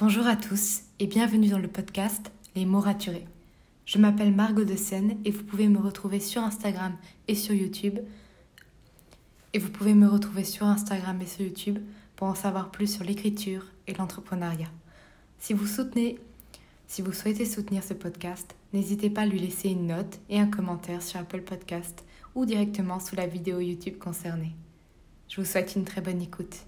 Bonjour à tous et bienvenue dans le podcast Les mots raturés. Je m'appelle Margot de Seine et vous pouvez me retrouver sur Instagram et sur YouTube. Et vous pouvez me retrouver sur Instagram et sur YouTube pour en savoir plus sur l'écriture et l'entrepreneuriat. Si vous soutenez, si vous souhaitez soutenir ce podcast, n'hésitez pas à lui laisser une note et un commentaire sur Apple Podcast ou directement sous la vidéo YouTube concernée. Je vous souhaite une très bonne écoute.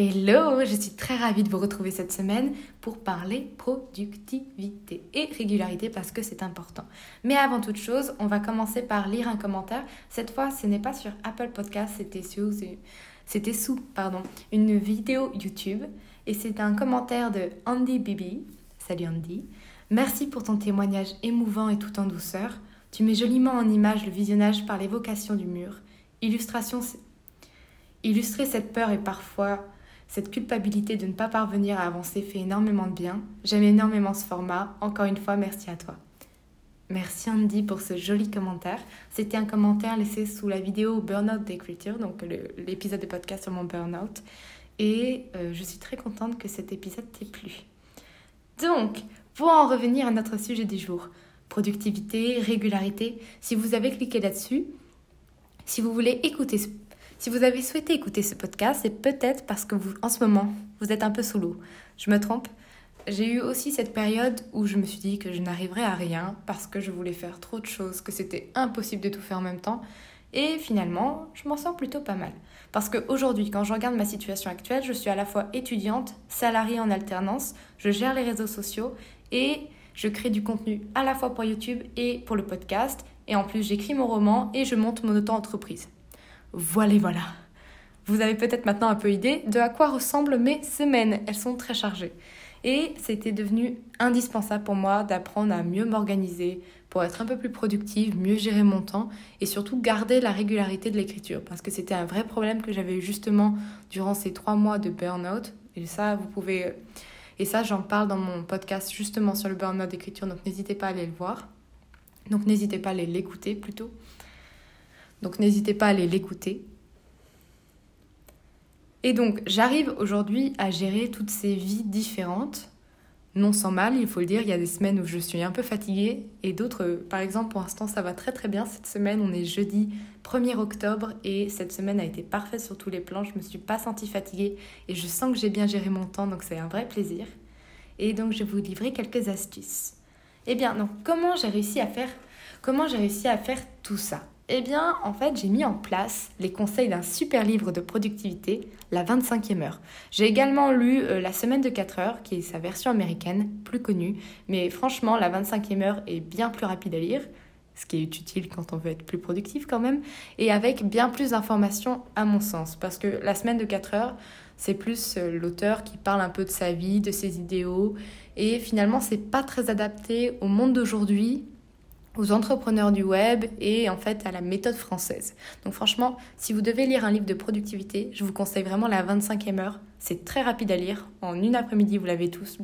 Hello, je suis très ravie de vous retrouver cette semaine pour parler productivité et régularité parce que c'est important. Mais avant toute chose, on va commencer par lire un commentaire. Cette fois, ce n'est pas sur Apple Podcast, c'était sous, une vidéo YouTube et c'est un commentaire de Andy Bibi. Salut Andy. Merci pour ton témoignage émouvant et tout en douceur. Tu mets joliment en image le visionnage par l'évocation du mur. Illustration Illustrer cette peur et parfois cette culpabilité de ne pas parvenir à avancer fait énormément de bien. J'aime énormément ce format. Encore une fois, merci à toi. Merci Andy pour ce joli commentaire. C'était un commentaire laissé sous la vidéo Burnout d'écriture, donc l'épisode de podcast sur mon burnout. Et euh, je suis très contente que cet épisode t'ait plu. Donc, pour en revenir à notre sujet du jour, productivité, régularité, si vous avez cliqué là-dessus, si vous voulez écouter ce si vous avez souhaité écouter ce podcast, c'est peut-être parce que vous, en ce moment, vous êtes un peu sous l'eau. Je me trompe J'ai eu aussi cette période où je me suis dit que je n'arriverais à rien parce que je voulais faire trop de choses, que c'était impossible de tout faire en même temps. Et finalement, je m'en sors plutôt pas mal. Parce qu'aujourd'hui, quand je regarde ma situation actuelle, je suis à la fois étudiante, salariée en alternance, je gère les réseaux sociaux et je crée du contenu à la fois pour YouTube et pour le podcast. Et en plus, j'écris mon roman et je monte mon auto-entreprise. Voilà, voilà. Vous avez peut-être maintenant un peu idée de à quoi ressemblent mes semaines. Elles sont très chargées. Et c'était devenu indispensable pour moi d'apprendre à mieux m'organiser pour être un peu plus productive, mieux gérer mon temps et surtout garder la régularité de l'écriture parce que c'était un vrai problème que j'avais eu justement durant ces trois mois de burn-out. Et ça, vous pouvez. Et ça, j'en parle dans mon podcast justement sur le burn-out d'écriture, donc n'hésitez pas à aller le voir. Donc n'hésitez pas à aller l'écouter plutôt. Donc n'hésitez pas à aller l'écouter. Et donc j'arrive aujourd'hui à gérer toutes ces vies différentes, non sans mal, il faut le dire, il y a des semaines où je suis un peu fatiguée et d'autres, par exemple pour l'instant ça va très très bien. Cette semaine on est jeudi 1er octobre et cette semaine a été parfaite sur tous les plans, je me suis pas sentie fatiguée et je sens que j'ai bien géré mon temps donc c'est un vrai plaisir. Et donc je vais vous livrer quelques astuces. Eh bien donc comment j'ai réussi à faire comment j'ai réussi à faire tout ça? Eh bien, en fait, j'ai mis en place les conseils d'un super livre de productivité, La 25e heure. J'ai également lu euh, La semaine de 4 heures, qui est sa version américaine, plus connue, mais franchement, La 25e heure est bien plus rapide à lire, ce qui est utile quand on veut être plus productif quand même, et avec bien plus d'informations à mon sens, parce que La semaine de 4 heures, c'est plus euh, l'auteur qui parle un peu de sa vie, de ses idéaux, et finalement, c'est pas très adapté au monde d'aujourd'hui aux entrepreneurs du web et en fait à la méthode française. Donc franchement, si vous devez lire un livre de productivité, je vous conseille vraiment la 25e heure. C'est très rapide à lire. En une après-midi, vous l'avez tous,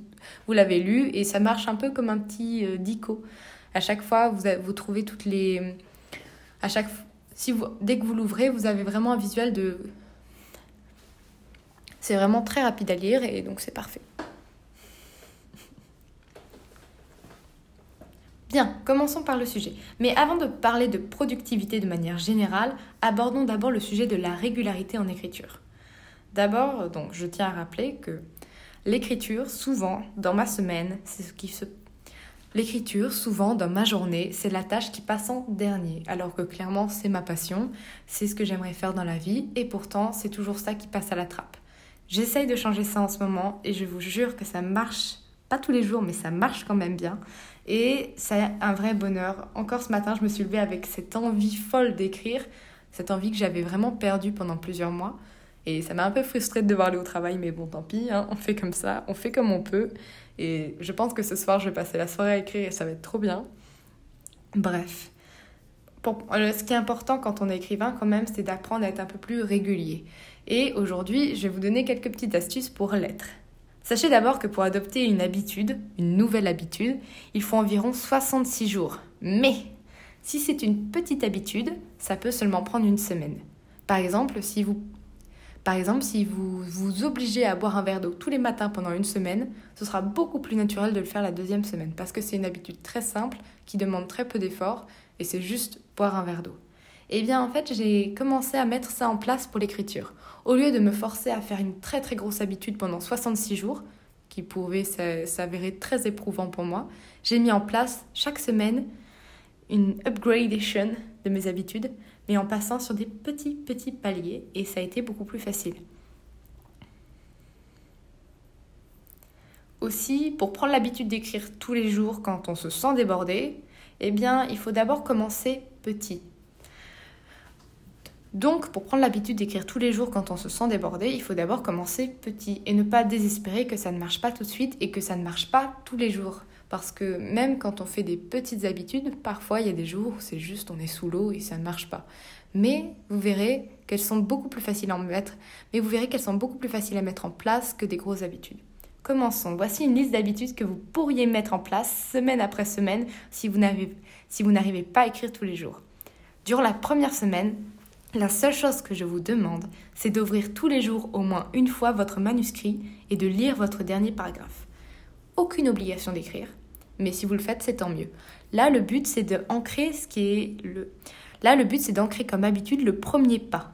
vous l'avez lu et ça marche un peu comme un petit euh, dico. À chaque fois, vous, vous trouvez toutes les, à chaque, si vous, dès que vous l'ouvrez, vous avez vraiment un visuel de. C'est vraiment très rapide à lire et donc c'est parfait. Bien, commençons par le sujet. Mais avant de parler de productivité de manière générale, abordons d'abord le sujet de la régularité en écriture. D'abord, donc, je tiens à rappeler que l'écriture, souvent, dans ma semaine, c'est ce qui se L'écriture, souvent dans ma journée, c'est la tâche qui passe en dernier, alors que clairement c'est ma passion, c'est ce que j'aimerais faire dans la vie, et pourtant c'est toujours ça qui passe à la trappe. J'essaye de changer ça en ce moment, et je vous jure que ça marche, pas tous les jours, mais ça marche quand même bien. Et c'est un vrai bonheur. Encore ce matin, je me suis levée avec cette envie folle d'écrire, cette envie que j'avais vraiment perdue pendant plusieurs mois. Et ça m'a un peu frustrée de devoir aller au travail, mais bon, tant pis, hein, on fait comme ça, on fait comme on peut. Et je pense que ce soir, je vais passer la soirée à écrire et ça va être trop bien. Bref. Pour, ce qui est important quand on est écrivain, quand même, c'est d'apprendre à être un peu plus régulier. Et aujourd'hui, je vais vous donner quelques petites astuces pour l'être. Sachez d'abord que pour adopter une habitude, une nouvelle habitude, il faut environ 66 jours. Mais si c'est une petite habitude, ça peut seulement prendre une semaine. Par exemple, si vous Par exemple, si vous vous obligez à boire un verre d'eau tous les matins pendant une semaine, ce sera beaucoup plus naturel de le faire la deuxième semaine parce que c'est une habitude très simple qui demande très peu d'efforts et c'est juste boire un verre d'eau. Eh bien, en fait, j'ai commencé à mettre ça en place pour l'écriture. Au lieu de me forcer à faire une très très grosse habitude pendant 66 jours, qui pouvait s'avérer très éprouvant pour moi, j'ai mis en place chaque semaine une upgradation de mes habitudes, mais en passant sur des petits petits paliers, et ça a été beaucoup plus facile. Aussi, pour prendre l'habitude d'écrire tous les jours quand on se sent débordé, eh bien, il faut d'abord commencer petit. Donc, pour prendre l'habitude d'écrire tous les jours quand on se sent débordé, il faut d'abord commencer petit et ne pas désespérer que ça ne marche pas tout de suite et que ça ne marche pas tous les jours. Parce que même quand on fait des petites habitudes, parfois il y a des jours où c'est juste on est sous l'eau et ça ne marche pas. Mais vous verrez qu'elles sont beaucoup plus faciles à mettre, mais vous verrez qu'elles sont beaucoup plus faciles à mettre en place que des grosses habitudes. Commençons. Voici une liste d'habitudes que vous pourriez mettre en place semaine après semaine si vous n'arrivez pas à écrire tous les jours. Durant la première semaine, la seule chose que je vous demande, c'est d'ouvrir tous les jours au moins une fois votre manuscrit et de lire votre dernier paragraphe. Aucune obligation d'écrire, mais si vous le faites, c'est tant mieux. Là, le but, c'est d'ancrer ce qui est le. Là, le but, c'est d'ancrer comme habitude le premier pas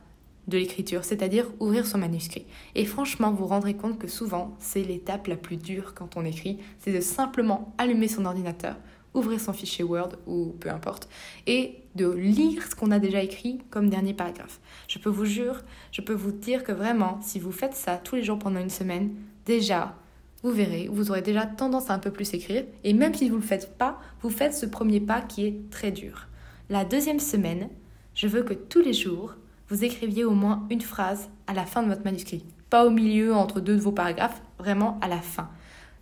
de l'écriture, c'est-à-dire ouvrir son manuscrit. Et franchement, vous vous rendrez compte que souvent, c'est l'étape la plus dure quand on écrit, c'est de simplement allumer son ordinateur, ouvrir son fichier Word ou peu importe, et de lire ce qu'on a déjà écrit comme dernier paragraphe. Je peux vous jure, je peux vous dire que vraiment, si vous faites ça tous les jours pendant une semaine, déjà, vous verrez, vous aurez déjà tendance à un peu plus écrire, et même si vous ne le faites pas, vous faites ce premier pas qui est très dur. La deuxième semaine, je veux que tous les jours, vous écriviez au moins une phrase à la fin de votre manuscrit. Pas au milieu, entre deux de vos paragraphes, vraiment à la fin.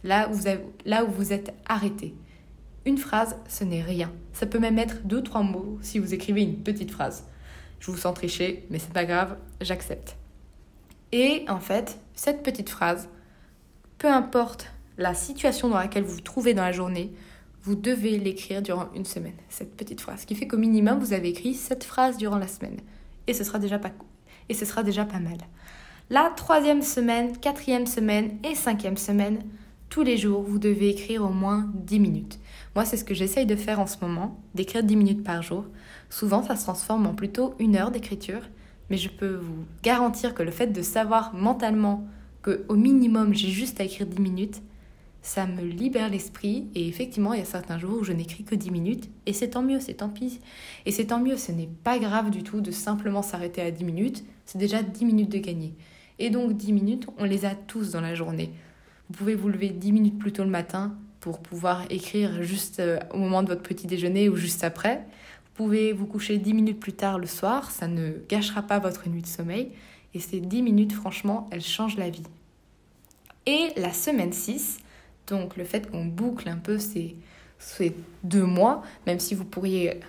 Là où vous, là où vous êtes arrêté. Une phrase, ce n'est rien. Ça peut même être deux, trois mots si vous écrivez une petite phrase. Je vous sens tricher, mais c'est pas grave, j'accepte. Et en fait, cette petite phrase, peu importe la situation dans laquelle vous vous trouvez dans la journée, vous devez l'écrire durant une semaine, cette petite phrase. Ce qui fait qu'au minimum, vous avez écrit cette phrase durant la semaine. Et ce sera déjà pas, et ce sera déjà pas mal. La troisième semaine, quatrième semaine et cinquième semaine, tous les jours, vous devez écrire au moins 10 minutes. Moi, c'est ce que j'essaye de faire en ce moment, d'écrire 10 minutes par jour. Souvent, ça se transforme en plutôt une heure d'écriture, mais je peux vous garantir que le fait de savoir mentalement qu'au minimum, j'ai juste à écrire 10 minutes, ça me libère l'esprit. Et effectivement, il y a certains jours où je n'écris que 10 minutes, et c'est tant mieux, c'est tant pis. Et c'est tant mieux, ce n'est pas grave du tout de simplement s'arrêter à 10 minutes, c'est déjà 10 minutes de gagner. Et donc 10 minutes, on les a tous dans la journée. Vous pouvez vous lever 10 minutes plus tôt le matin pour pouvoir écrire juste euh, au moment de votre petit déjeuner ou juste après. Vous pouvez vous coucher 10 minutes plus tard le soir, ça ne gâchera pas votre nuit de sommeil. Et ces 10 minutes, franchement, elles changent la vie. Et la semaine 6, donc le fait qu'on boucle un peu ces, ces deux mois, même si vous pourriez...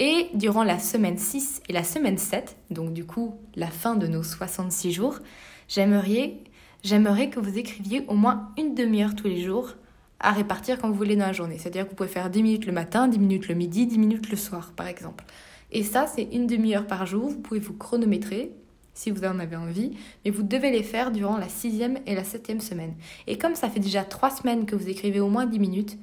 Et durant la semaine 6 et la semaine 7, donc du coup la fin de nos 66 jours, j'aimerais j'aimerais que vous écriviez au moins une demi-heure tous les jours à répartir quand vous voulez dans la journée. C'est-à-dire que vous pouvez faire 10 minutes le matin, 10 minutes le midi, 10 minutes le soir, par exemple. Et ça, c'est une demi-heure par jour. Vous pouvez vous chronométrer si vous en avez envie, mais vous devez les faire durant la sixième et la septième semaine. Et comme ça fait déjà trois semaines que vous écrivez au moins 10 minutes,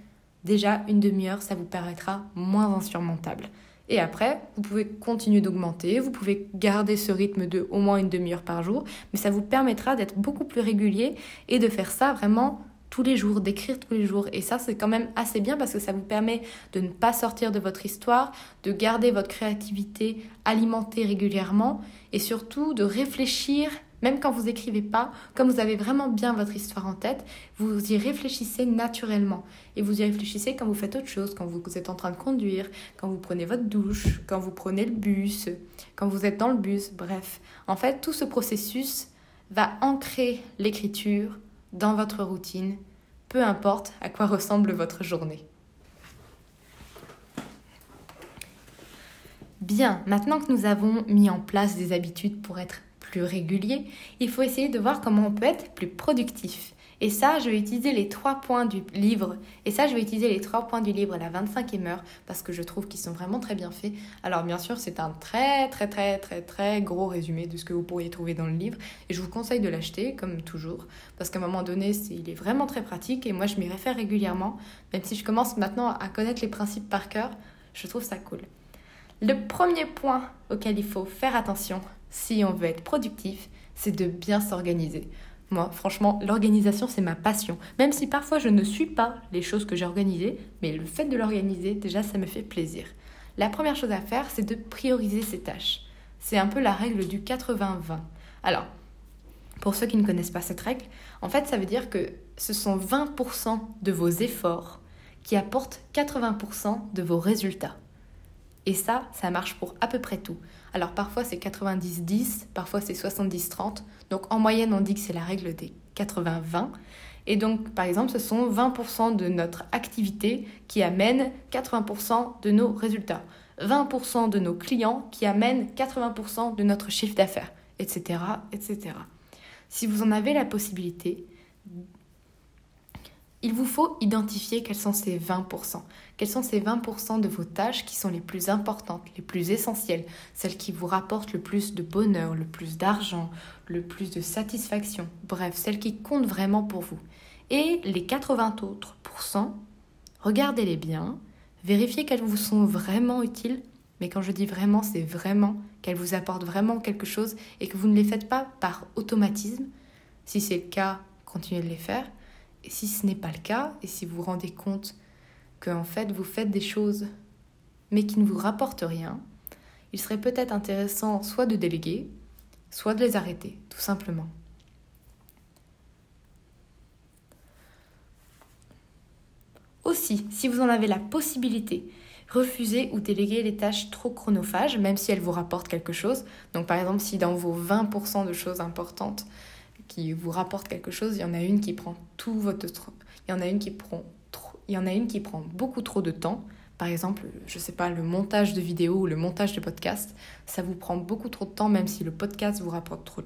déjà une demi-heure, ça vous paraîtra moins insurmontable. Et après, vous pouvez continuer d'augmenter, vous pouvez garder ce rythme de au moins une demi-heure par jour, mais ça vous permettra d'être beaucoup plus régulier et de faire ça vraiment tous les jours, d'écrire tous les jours. Et ça, c'est quand même assez bien parce que ça vous permet de ne pas sortir de votre histoire, de garder votre créativité alimentée régulièrement et surtout de réfléchir même quand vous écrivez pas, comme vous avez vraiment bien votre histoire en tête, vous y réfléchissez naturellement. Et vous y réfléchissez quand vous faites autre chose, quand vous êtes en train de conduire, quand vous prenez votre douche, quand vous prenez le bus, quand vous êtes dans le bus, bref. En fait, tout ce processus va ancrer l'écriture dans votre routine, peu importe à quoi ressemble votre journée. Bien, maintenant que nous avons mis en place des habitudes pour être régulier, il faut essayer de voir comment on peut être plus productif. Et ça, je vais utiliser les trois points du livre. Et ça, je vais utiliser les trois points du livre, la 25e heure, parce que je trouve qu'ils sont vraiment très bien faits. Alors, bien sûr, c'est un très, très, très, très, très gros résumé de ce que vous pourriez trouver dans le livre. Et je vous conseille de l'acheter, comme toujours, parce qu'à un moment donné, il est vraiment très pratique. Et moi, je m'y réfère régulièrement. Même si je commence maintenant à connaître les principes par cœur, je trouve ça cool. Le premier point auquel il faut faire attention si on veut être productif, c'est de bien s'organiser. Moi, franchement, l'organisation, c'est ma passion. Même si parfois je ne suis pas les choses que j'ai organisées, mais le fait de l'organiser, déjà, ça me fait plaisir. La première chose à faire, c'est de prioriser ses tâches. C'est un peu la règle du 80-20. Alors, pour ceux qui ne connaissent pas cette règle, en fait, ça veut dire que ce sont 20% de vos efforts qui apportent 80% de vos résultats. Et ça, ça marche pour à peu près tout. Alors parfois c'est 90-10, parfois c'est 70-30. Donc en moyenne on dit que c'est la règle des 80-20. Et donc par exemple ce sont 20% de notre activité qui amène 80% de nos résultats. 20% de nos clients qui amènent 80% de notre chiffre d'affaires, etc., etc. Si vous en avez la possibilité, il vous faut identifier quels sont ces 20%. Quels sont ces 20% de vos tâches qui sont les plus importantes, les plus essentielles, celles qui vous rapportent le plus de bonheur, le plus d'argent, le plus de satisfaction, bref, celles qui comptent vraiment pour vous. Et les 80 autres regardez-les bien, vérifiez qu'elles vous sont vraiment utiles, mais quand je dis vraiment, c'est vraiment qu'elles vous apportent vraiment quelque chose et que vous ne les faites pas par automatisme. Si c'est le cas, continuez de les faire. Et si ce n'est pas le cas, et si vous vous rendez compte en fait vous faites des choses mais qui ne vous rapportent rien, il serait peut-être intéressant soit de déléguer, soit de les arrêter, tout simplement. Aussi, si vous en avez la possibilité, refusez ou déléguez les tâches trop chronophages, même si elles vous rapportent quelque chose. Donc par exemple, si dans vos 20% de choses importantes, qui vous rapporte quelque chose, il y en a une qui prend tout votre il y en a une qui prend il y en a une qui prend beaucoup trop de temps. Par exemple, je sais pas, le montage de vidéos ou le montage de podcast, ça vous prend beaucoup trop de temps, même si le podcast vous rapporte trop,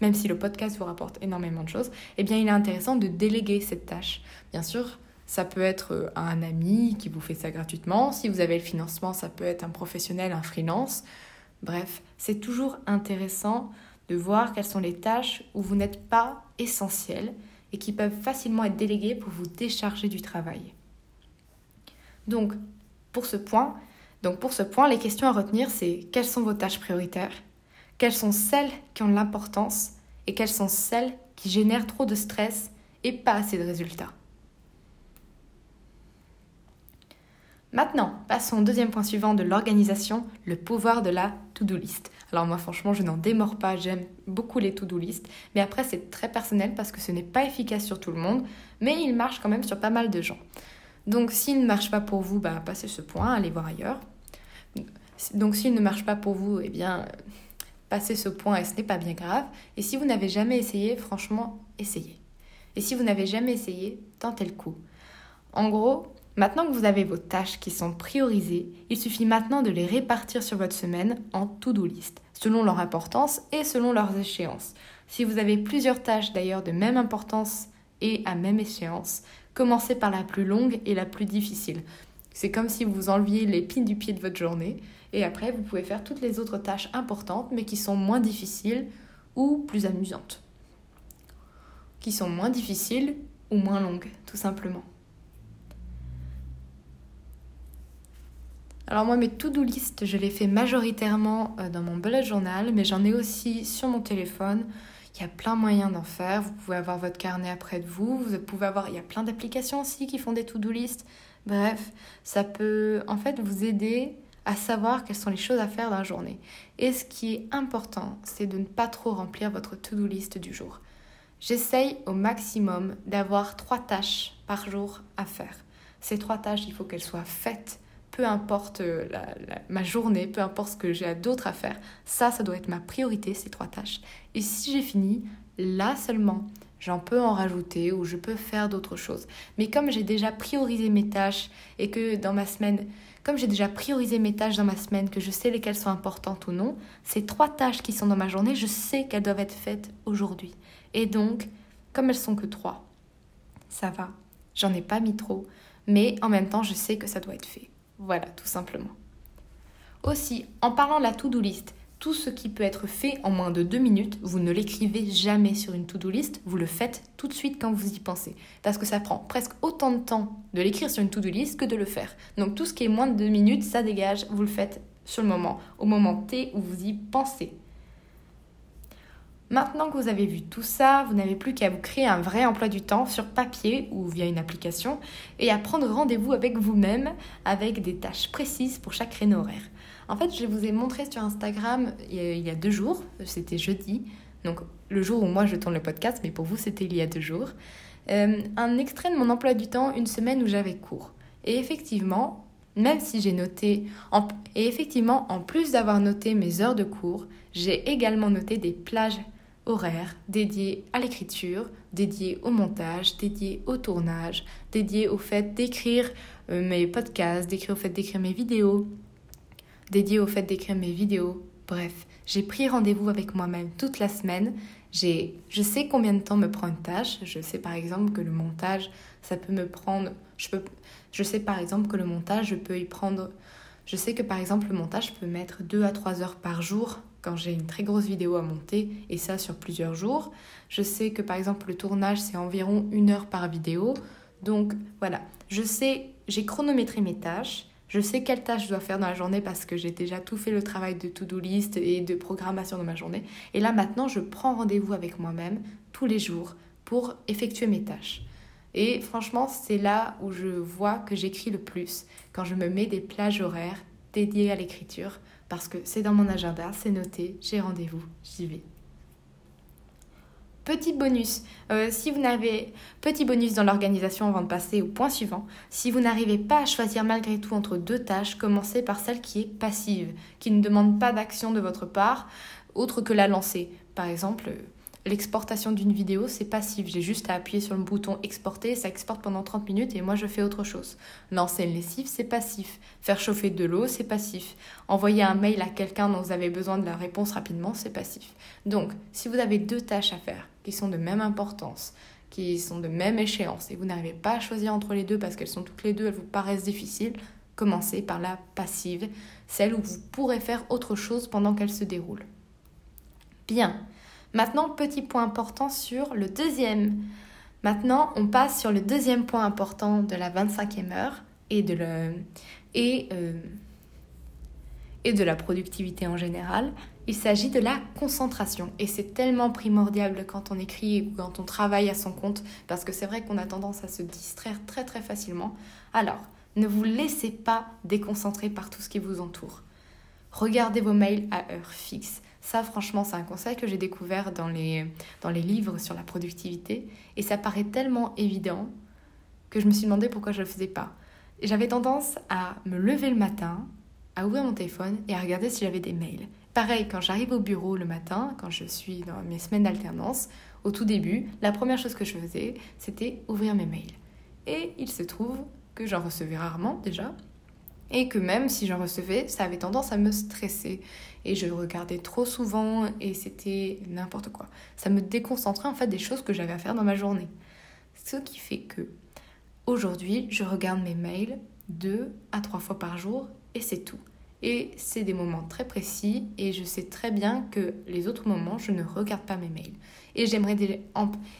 même si le podcast vous rapporte énormément de choses. Eh bien, il est intéressant de déléguer cette tâche. Bien sûr, ça peut être à un ami qui vous fait ça gratuitement. Si vous avez le financement, ça peut être un professionnel, un freelance. Bref, c'est toujours intéressant de voir quelles sont les tâches où vous n'êtes pas essentiel et qui peuvent facilement être déléguées pour vous décharger du travail. Donc, pour ce point, donc pour ce point, les questions à retenir, c'est quelles sont vos tâches prioritaires, quelles sont celles qui ont de l'importance et quelles sont celles qui génèrent trop de stress et pas assez de résultats? Maintenant, passons au deuxième point suivant de l'organisation, le pouvoir de la to-do list. Alors moi franchement je n'en démords pas, j'aime beaucoup les to-do list, mais après c'est très personnel parce que ce n'est pas efficace sur tout le monde, mais il marche quand même sur pas mal de gens. Donc s'il ne marche pas pour vous, bah, passez ce point, allez voir ailleurs. Donc s'il ne marche pas pour vous, eh bien passez ce point et ce n'est pas bien grave. Et si vous n'avez jamais essayé, franchement, essayez. Et si vous n'avez jamais essayé, tentez le coup. En gros, Maintenant que vous avez vos tâches qui sont priorisées, il suffit maintenant de les répartir sur votre semaine en to-do list, selon leur importance et selon leurs échéances. Si vous avez plusieurs tâches d'ailleurs de même importance et à même échéance, commencez par la plus longue et la plus difficile. C'est comme si vous enleviez l'épine du pied de votre journée et après vous pouvez faire toutes les autres tâches importantes mais qui sont moins difficiles ou plus amusantes. Qui sont moins difficiles ou moins longues, tout simplement. Alors moi, mes to-do list, je les fais majoritairement euh, dans mon bullet journal, mais j'en ai aussi sur mon téléphone. Il y a plein de moyens d'en faire. Vous pouvez avoir votre carnet après de vous. Vous pouvez avoir, il y a plein d'applications aussi qui font des to-do list. Bref, ça peut en fait vous aider à savoir quelles sont les choses à faire dans la journée. Et ce qui est important, c'est de ne pas trop remplir votre to-do list du jour. J'essaye au maximum d'avoir trois tâches par jour à faire. Ces trois tâches, il faut qu'elles soient faites peu importe euh, ma journée, peu importe ce que j'ai d'autres à faire, ça, ça doit être ma priorité, ces trois tâches. Et si j'ai fini, là seulement, j'en peux en rajouter ou je peux faire d'autres choses. Mais comme j'ai déjà priorisé mes tâches et que dans ma semaine, comme j'ai déjà priorisé mes tâches dans ma semaine, que je sais lesquelles sont importantes ou non, ces trois tâches qui sont dans ma journée, je sais qu'elles doivent être faites aujourd'hui. Et donc, comme elles sont que trois, ça va. J'en ai pas mis trop, mais en même temps, je sais que ça doit être fait. Voilà, tout simplement. Aussi, en parlant de la to-do list, tout ce qui peut être fait en moins de deux minutes, vous ne l'écrivez jamais sur une to-do list, vous le faites tout de suite quand vous y pensez. Parce que ça prend presque autant de temps de l'écrire sur une to-do list que de le faire. Donc tout ce qui est moins de deux minutes, ça dégage, vous le faites sur le moment, au moment T où vous y pensez. Maintenant que vous avez vu tout ça, vous n'avez plus qu'à vous créer un vrai emploi du temps sur papier ou via une application et à prendre rendez-vous avec vous-même avec des tâches précises pour chaque créneau horaire. En fait, je vous ai montré sur Instagram il y a deux jours, c'était jeudi, donc le jour où moi je tourne le podcast, mais pour vous c'était il y a deux jours, euh, un extrait de mon emploi du temps, une semaine où j'avais cours. Et effectivement, même si j'ai noté, et effectivement, en plus d'avoir noté mes heures de cours, j'ai également noté des plages horaires dédiées à l'écriture, dédiées au montage, dédiées au tournage, dédiées au fait d'écrire euh, mes podcasts, d'écrire au fait d'écrire mes vidéos, dédiées au fait d'écrire mes vidéos. Bref, j'ai pris rendez-vous avec moi-même toute la semaine. J'ai, je sais combien de temps me prend une tâche. Je sais par exemple que le montage, ça peut me prendre. Je, peux, je sais par exemple que le montage, je peux y prendre. Je sais que par exemple le montage peut mettre 2 à 3 heures par jour quand j'ai une très grosse vidéo à monter, et ça sur plusieurs jours. Je sais que par exemple le tournage, c'est environ une heure par vidéo. Donc voilà, je sais, j'ai chronométré mes tâches, je sais quelles tâches je dois faire dans la journée parce que j'ai déjà tout fait le travail de to-do list et de programmation de ma journée. Et là maintenant, je prends rendez-vous avec moi-même tous les jours pour effectuer mes tâches. Et franchement, c'est là où je vois que j'écris le plus, quand je me mets des plages horaires dédiées à l'écriture parce que c'est dans mon agenda, c'est noté, j'ai rendez-vous, j'y vais. Petit bonus, euh, si vous n'avez petit bonus dans l'organisation avant de passer au point suivant, si vous n'arrivez pas à choisir malgré tout entre deux tâches, commencez par celle qui est passive, qui ne demande pas d'action de votre part, autre que la lancer. Par exemple, L'exportation d'une vidéo, c'est passif. J'ai juste à appuyer sur le bouton exporter, ça exporte pendant 30 minutes et moi je fais autre chose. Lancer une lessive, c'est passif. Faire chauffer de l'eau, c'est passif. Envoyer un mail à quelqu'un dont vous avez besoin de la réponse rapidement, c'est passif. Donc, si vous avez deux tâches à faire qui sont de même importance, qui sont de même échéance et vous n'arrivez pas à choisir entre les deux parce qu'elles sont toutes les deux, elles vous paraissent difficiles, commencez par la passive, celle où vous pourrez faire autre chose pendant qu'elle se déroule. Bien. Maintenant, petit point important sur le deuxième. Maintenant, on passe sur le deuxième point important de la 25e heure et de, le, et, euh, et de la productivité en général. Il s'agit de la concentration. Et c'est tellement primordial quand on écrit ou quand on travaille à son compte, parce que c'est vrai qu'on a tendance à se distraire très très facilement. Alors, ne vous laissez pas déconcentrer par tout ce qui vous entoure. Regardez vos mails à heure fixe. Ça, franchement, c'est un conseil que j'ai découvert dans les, dans les livres sur la productivité. Et ça paraît tellement évident que je me suis demandé pourquoi je ne le faisais pas. J'avais tendance à me lever le matin, à ouvrir mon téléphone et à regarder si j'avais des mails. Pareil, quand j'arrive au bureau le matin, quand je suis dans mes semaines d'alternance, au tout début, la première chose que je faisais, c'était ouvrir mes mails. Et il se trouve que j'en recevais rarement déjà, et que même si j'en recevais, ça avait tendance à me stresser et je regardais trop souvent et c'était n'importe quoi. Ça me déconcentrait en fait des choses que j'avais à faire dans ma journée. Ce qui fait que aujourd'hui, je regarde mes mails deux à trois fois par jour et c'est tout. Et c'est des moments très précis et je sais très bien que les autres moments, je ne regarde pas mes mails. Et j'aimerais,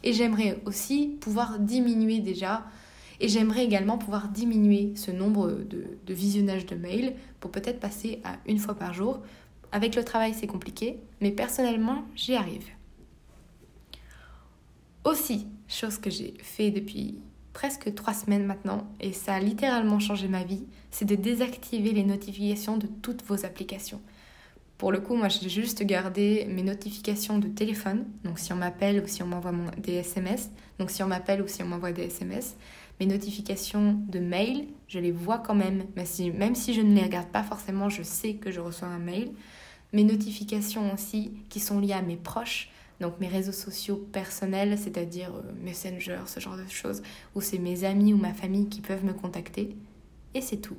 et j'aimerais aussi pouvoir diminuer déjà et j'aimerais également pouvoir diminuer ce nombre de, visionnages de mails pour peut-être passer à une fois par jour avec le travail, c'est compliqué, mais personnellement, j'y arrive. Aussi, chose que j'ai fait depuis presque trois semaines maintenant, et ça a littéralement changé ma vie, c'est de désactiver les notifications de toutes vos applications. Pour le coup, moi, j'ai juste gardé mes notifications de téléphone, donc si on m'appelle ou si on m'envoie des SMS, donc si on m'appelle ou si on m'envoie des SMS, mes notifications de mail, je les vois quand même, même si, je ne les regarde pas forcément, je sais que je reçois un mail mes notifications aussi qui sont liées à mes proches, donc mes réseaux sociaux personnels, c'est-à-dire euh, Messenger, ce genre de choses, où c'est mes amis ou ma famille qui peuvent me contacter. Et c'est tout.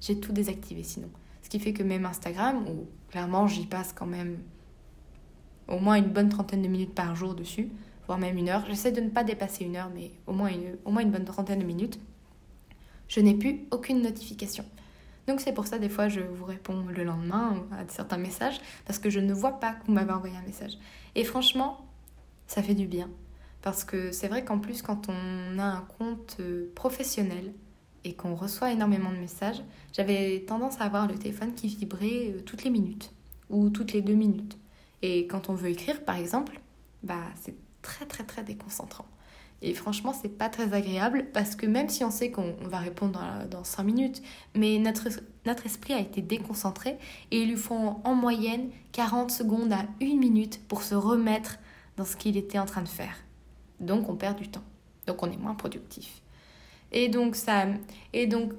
J'ai tout désactivé sinon. Ce qui fait que même Instagram, où clairement j'y passe quand même au moins une bonne trentaine de minutes par jour dessus, voire même une heure, j'essaie de ne pas dépasser une heure, mais au moins une, bonne trentaine de minutes, je n'ai plus aucune notification. Donc c'est pour ça des fois je vous réponds le lendemain à certains messages parce que je ne vois pas que vous envoyé un message. Et franchement, ça fait du bien. Parce que c'est vrai qu'en plus quand on a un compte euh, professionnel et qu'on reçoit énormément de messages, j'avais tendance à avoir le téléphone qui vibrait euh, toutes les minutes ou toutes les deux minutes. Et quand on veut écrire par exemple, bah c'est très très très déconcentrant. Et franchement, c'est pas très agréable parce que même si on sait qu'on va répondre dans, 5 minutes, mais notre, notre esprit a été déconcentré et il lui faut en moyenne 40 secondes à 1 minute pour se remettre dans ce qu'il était en train de faire. Donc on perd du temps. Donc on est moins productif. Et donc ça et donc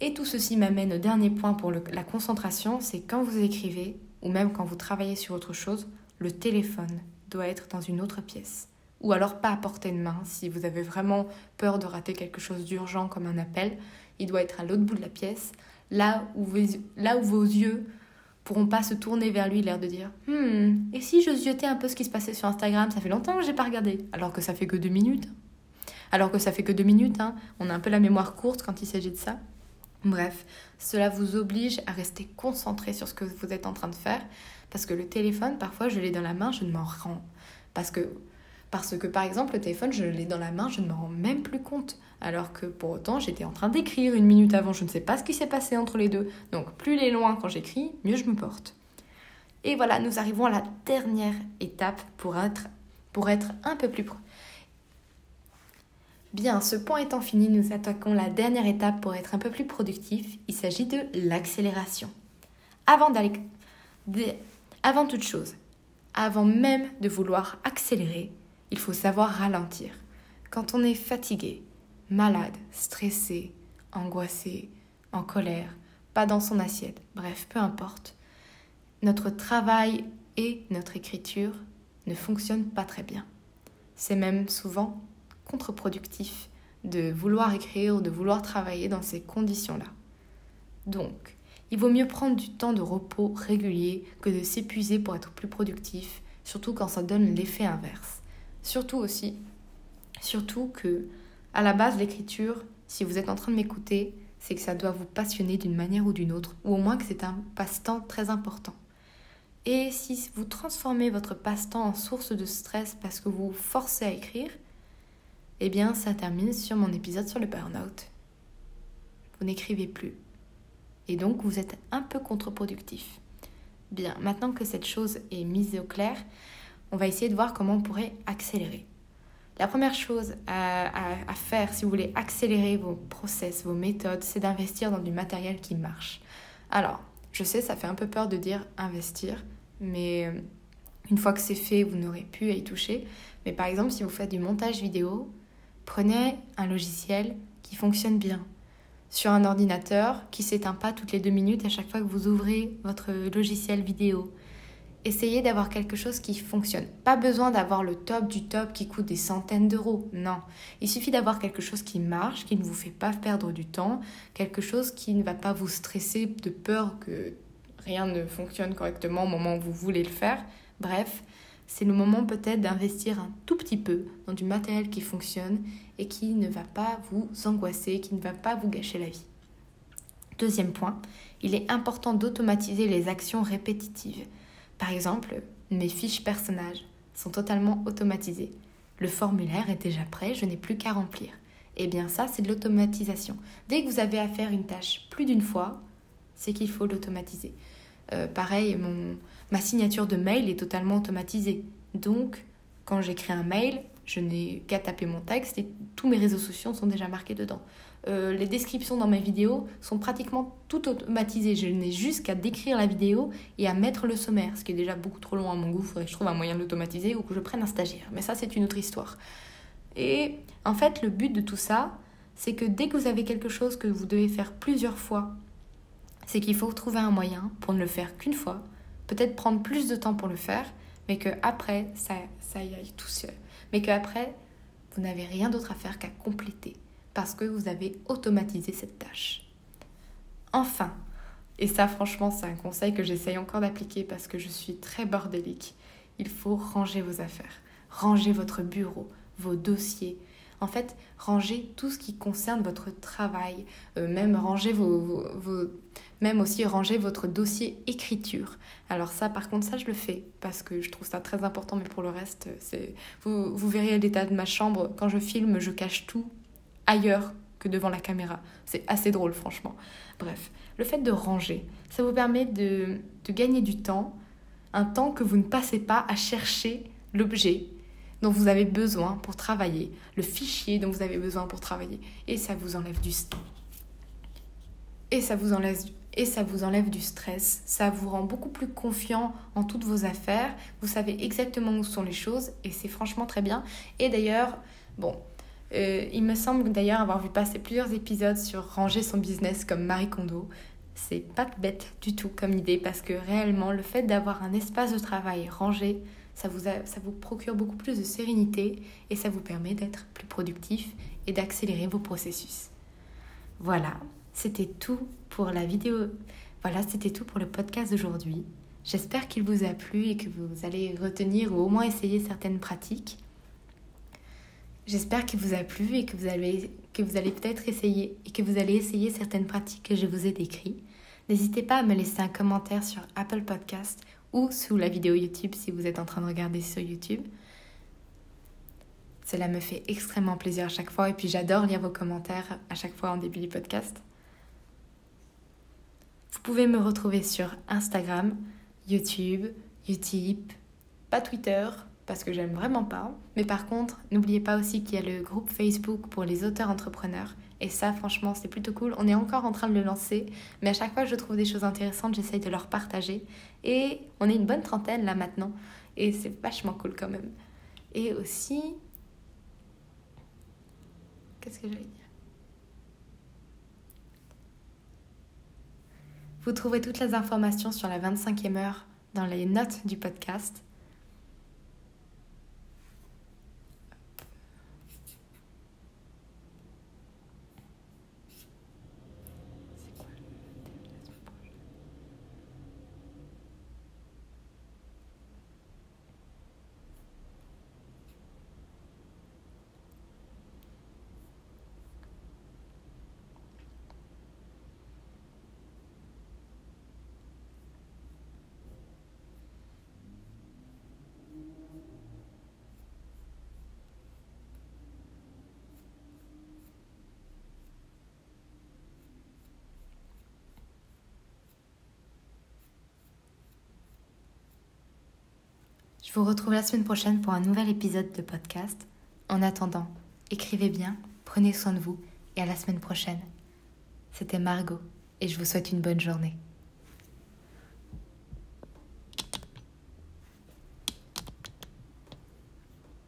et tout ceci m'amène au dernier point pour la concentration, c'est quand vous écrivez ou même quand vous travaillez sur autre chose, le téléphone doit être dans une autre pièce ou alors pas à portée de main. Si vous avez vraiment peur de rater quelque chose d'urgent comme un appel, il doit être à l'autre bout de la pièce, là où, là où vos yeux pourront pas se tourner vers lui, l'air de dire Hmm, et si je ziotais un peu ce qui se passait sur Instagram Ça fait longtemps que j'ai pas regardé, alors que ça fait que deux minutes. Alors que ça fait que deux minutes, hein. on a un peu la mémoire courte quand il s'agit de ça. Bref, cela vous oblige à rester concentré sur ce que vous êtes en train de faire, parce que le téléphone, parfois, je l'ai dans la main, je ne m'en rends. Parce que parce que par exemple, le téléphone, je l'ai dans la main, je ne me rends même plus compte. Alors que pour autant, j'étais en train d'écrire une minute avant, je ne sais pas ce qui s'est passé entre les deux. Donc plus il est loin quand j'écris, mieux je me porte. Et voilà, nous arrivons à la dernière étape pour être, pour être un peu plus... Bien, ce point étant fini, nous attaquons la dernière étape pour être un peu plus productif. Il s'agit de l'accélération. Avant d'aller... Avant toute chose, avant même de vouloir accélérer, il faut savoir ralentir. Quand on est fatigué, malade, stressé, angoissé, en colère, pas dans son assiette, bref, peu importe, notre travail et notre écriture ne fonctionnent pas très bien. C'est même souvent contre-productif de vouloir écrire ou de vouloir travailler dans ces conditions-là. Donc, il vaut mieux prendre du temps de repos régulier que de s'épuiser pour être plus productif, surtout quand ça donne l'effet inverse. Surtout aussi, surtout que à la base l'écriture, si vous êtes en train de m'écouter, c'est que ça doit vous passionner d'une manière ou d'une autre, ou au moins que c'est un passe-temps très important. Et si vous transformez votre passe-temps en source de stress parce que vous vous forcez à écrire, eh bien ça termine sur mon épisode sur le burn-out. Vous n'écrivez plus. Et donc vous êtes un peu contre-productif. Bien, maintenant que cette chose est mise au clair, on va essayer de voir comment on pourrait accélérer. La première chose à, faire si vous voulez accélérer vos process, vos méthodes, c'est d'investir dans du matériel qui marche. Alors, je sais, ça fait un peu peur de dire investir, mais euh, une fois que c'est fait, vous n'aurez plus à y toucher. Mais par exemple, si vous faites du montage vidéo, prenez un logiciel qui fonctionne bien sur un ordinateur qui s'éteint pas toutes les deux minutes à chaque fois que vous ouvrez votre logiciel vidéo essayez d'avoir quelque chose qui fonctionne. Pas besoin d'avoir le top du top qui coûte des centaines d'euros. Non. Il suffit d'avoir quelque chose qui marche, qui ne vous fait pas perdre du temps, quelque chose qui ne va pas vous stresser de peur que rien ne fonctionne correctement au moment où vous voulez le faire. Bref, c'est le moment peut-être d'investir un tout petit peu dans du matériel qui fonctionne et qui ne va pas vous angoisser, qui ne va pas vous gâcher la vie. Deuxième point, il est important d'automatiser les actions répétitives. Par exemple, mes fiches personnages sont totalement automatisées. Le formulaire est déjà prêt, je n'ai plus qu'à remplir. Eh bien ça, c'est de l'automatisation. Dès que vous avez à faire une tâche plus d'une fois, c'est qu'il faut l'automatiser. Euh, pareil, mon, ma signature de mail est totalement automatisée. Donc, quand j'écris un mail, je n'ai qu'à taper mon texte et tous mes réseaux sociaux sont déjà marqués dedans. Euh, les descriptions dans mes vidéos sont pratiquement toutes automatisées. Je n'ai juste qu'à décrire la vidéo et à mettre le sommaire, ce qui est déjà beaucoup trop long à mon goût. Faudrait que je trouve un moyen de l'automatiser ou que je prenne un stagiaire. Mais ça, c'est une autre histoire. Et en fait, le but de tout ça, c'est que dès que vous avez quelque chose que vous devez faire plusieurs fois, c'est qu'il faut trouver un moyen pour ne le faire qu'une fois, peut-être prendre plus de temps pour le faire, mais que après ça, ça y aille tout. Mais qu'après, vous n'avez rien d'autre à faire qu'à compléter parce que vous avez automatisé cette tâche. Enfin, et ça franchement c'est un conseil que j'essaye encore d'appliquer parce que je suis très bordélique, il faut ranger vos affaires. rangez votre bureau, vos dossiers. En fait, rangez tout ce qui concerne votre travail, euh, même rangez vos, même aussi ranger votre dossier écriture. Alors ça, par contre, ça je le fais parce que je trouve ça très important, mais pour le reste, c'est vous, verrez l'état de ma chambre quand je filme, je cache tout ailleurs que devant la caméra. C'est assez drôle, franchement. Bref, le fait de ranger, ça vous permet de gagner du temps, un temps que vous ne passez pas à chercher l'objet dont vous avez besoin pour travailler, le fichier dont vous avez besoin pour travailler. Et ça vous enlève du et et ça vous enlève du stress, ça vous rend beaucoup plus confiant en toutes vos affaires, vous savez exactement où sont les choses et c'est franchement très bien. Et d'ailleurs, bon, euh, il me semble d'ailleurs avoir vu passer plusieurs épisodes sur ranger son business comme Marie Kondo. C'est pas bête du tout comme idée parce que réellement le fait d'avoir un espace de travail rangé, ça vous, procure beaucoup plus de sérénité et ça vous permet d'être plus productif et d'accélérer vos processus. Voilà, c'était tout pour la vidéo. Voilà, c'était tout pour le podcast d'aujourd'hui. J'espère qu'il vous a plu et que vous allez retenir ou au moins essayer certaines pratiques. J'espère qu'il vous a plu et que vous allez, que vous allez peut-être essayer et que vous allez essayer certaines pratiques que je vous ai décrites. N'hésitez pas à me laisser un commentaire sur Apple Podcast ou sous la vidéo YouTube si vous êtes en train de regarder sur YouTube. Cela me fait extrêmement plaisir à chaque fois et puis j'adore lire vos commentaires à chaque fois en début du podcast. Vous pouvez me retrouver sur Instagram, YouTube, Utip, pas Twitter, parce que j'aime vraiment pas. Mais par contre, n'oubliez pas aussi qu'il y a le groupe Facebook pour les auteurs entrepreneurs. Et ça, franchement, c'est plutôt cool. On est encore en train de le lancer, mais à chaque fois que je trouve des choses intéressantes, j'essaye de leur partager. Et on est une bonne trentaine là maintenant. Et c'est vachement cool quand même. Et aussi... Qu'est-ce que j'allais dire? Vous trouverez toutes les informations sur la 25e heure dans les notes du podcast. Je vous retrouve la semaine prochaine pour un nouvel épisode de podcast. En attendant, écrivez bien, prenez soin de vous et à la semaine prochaine. C'était Margot et je vous souhaite une bonne journée.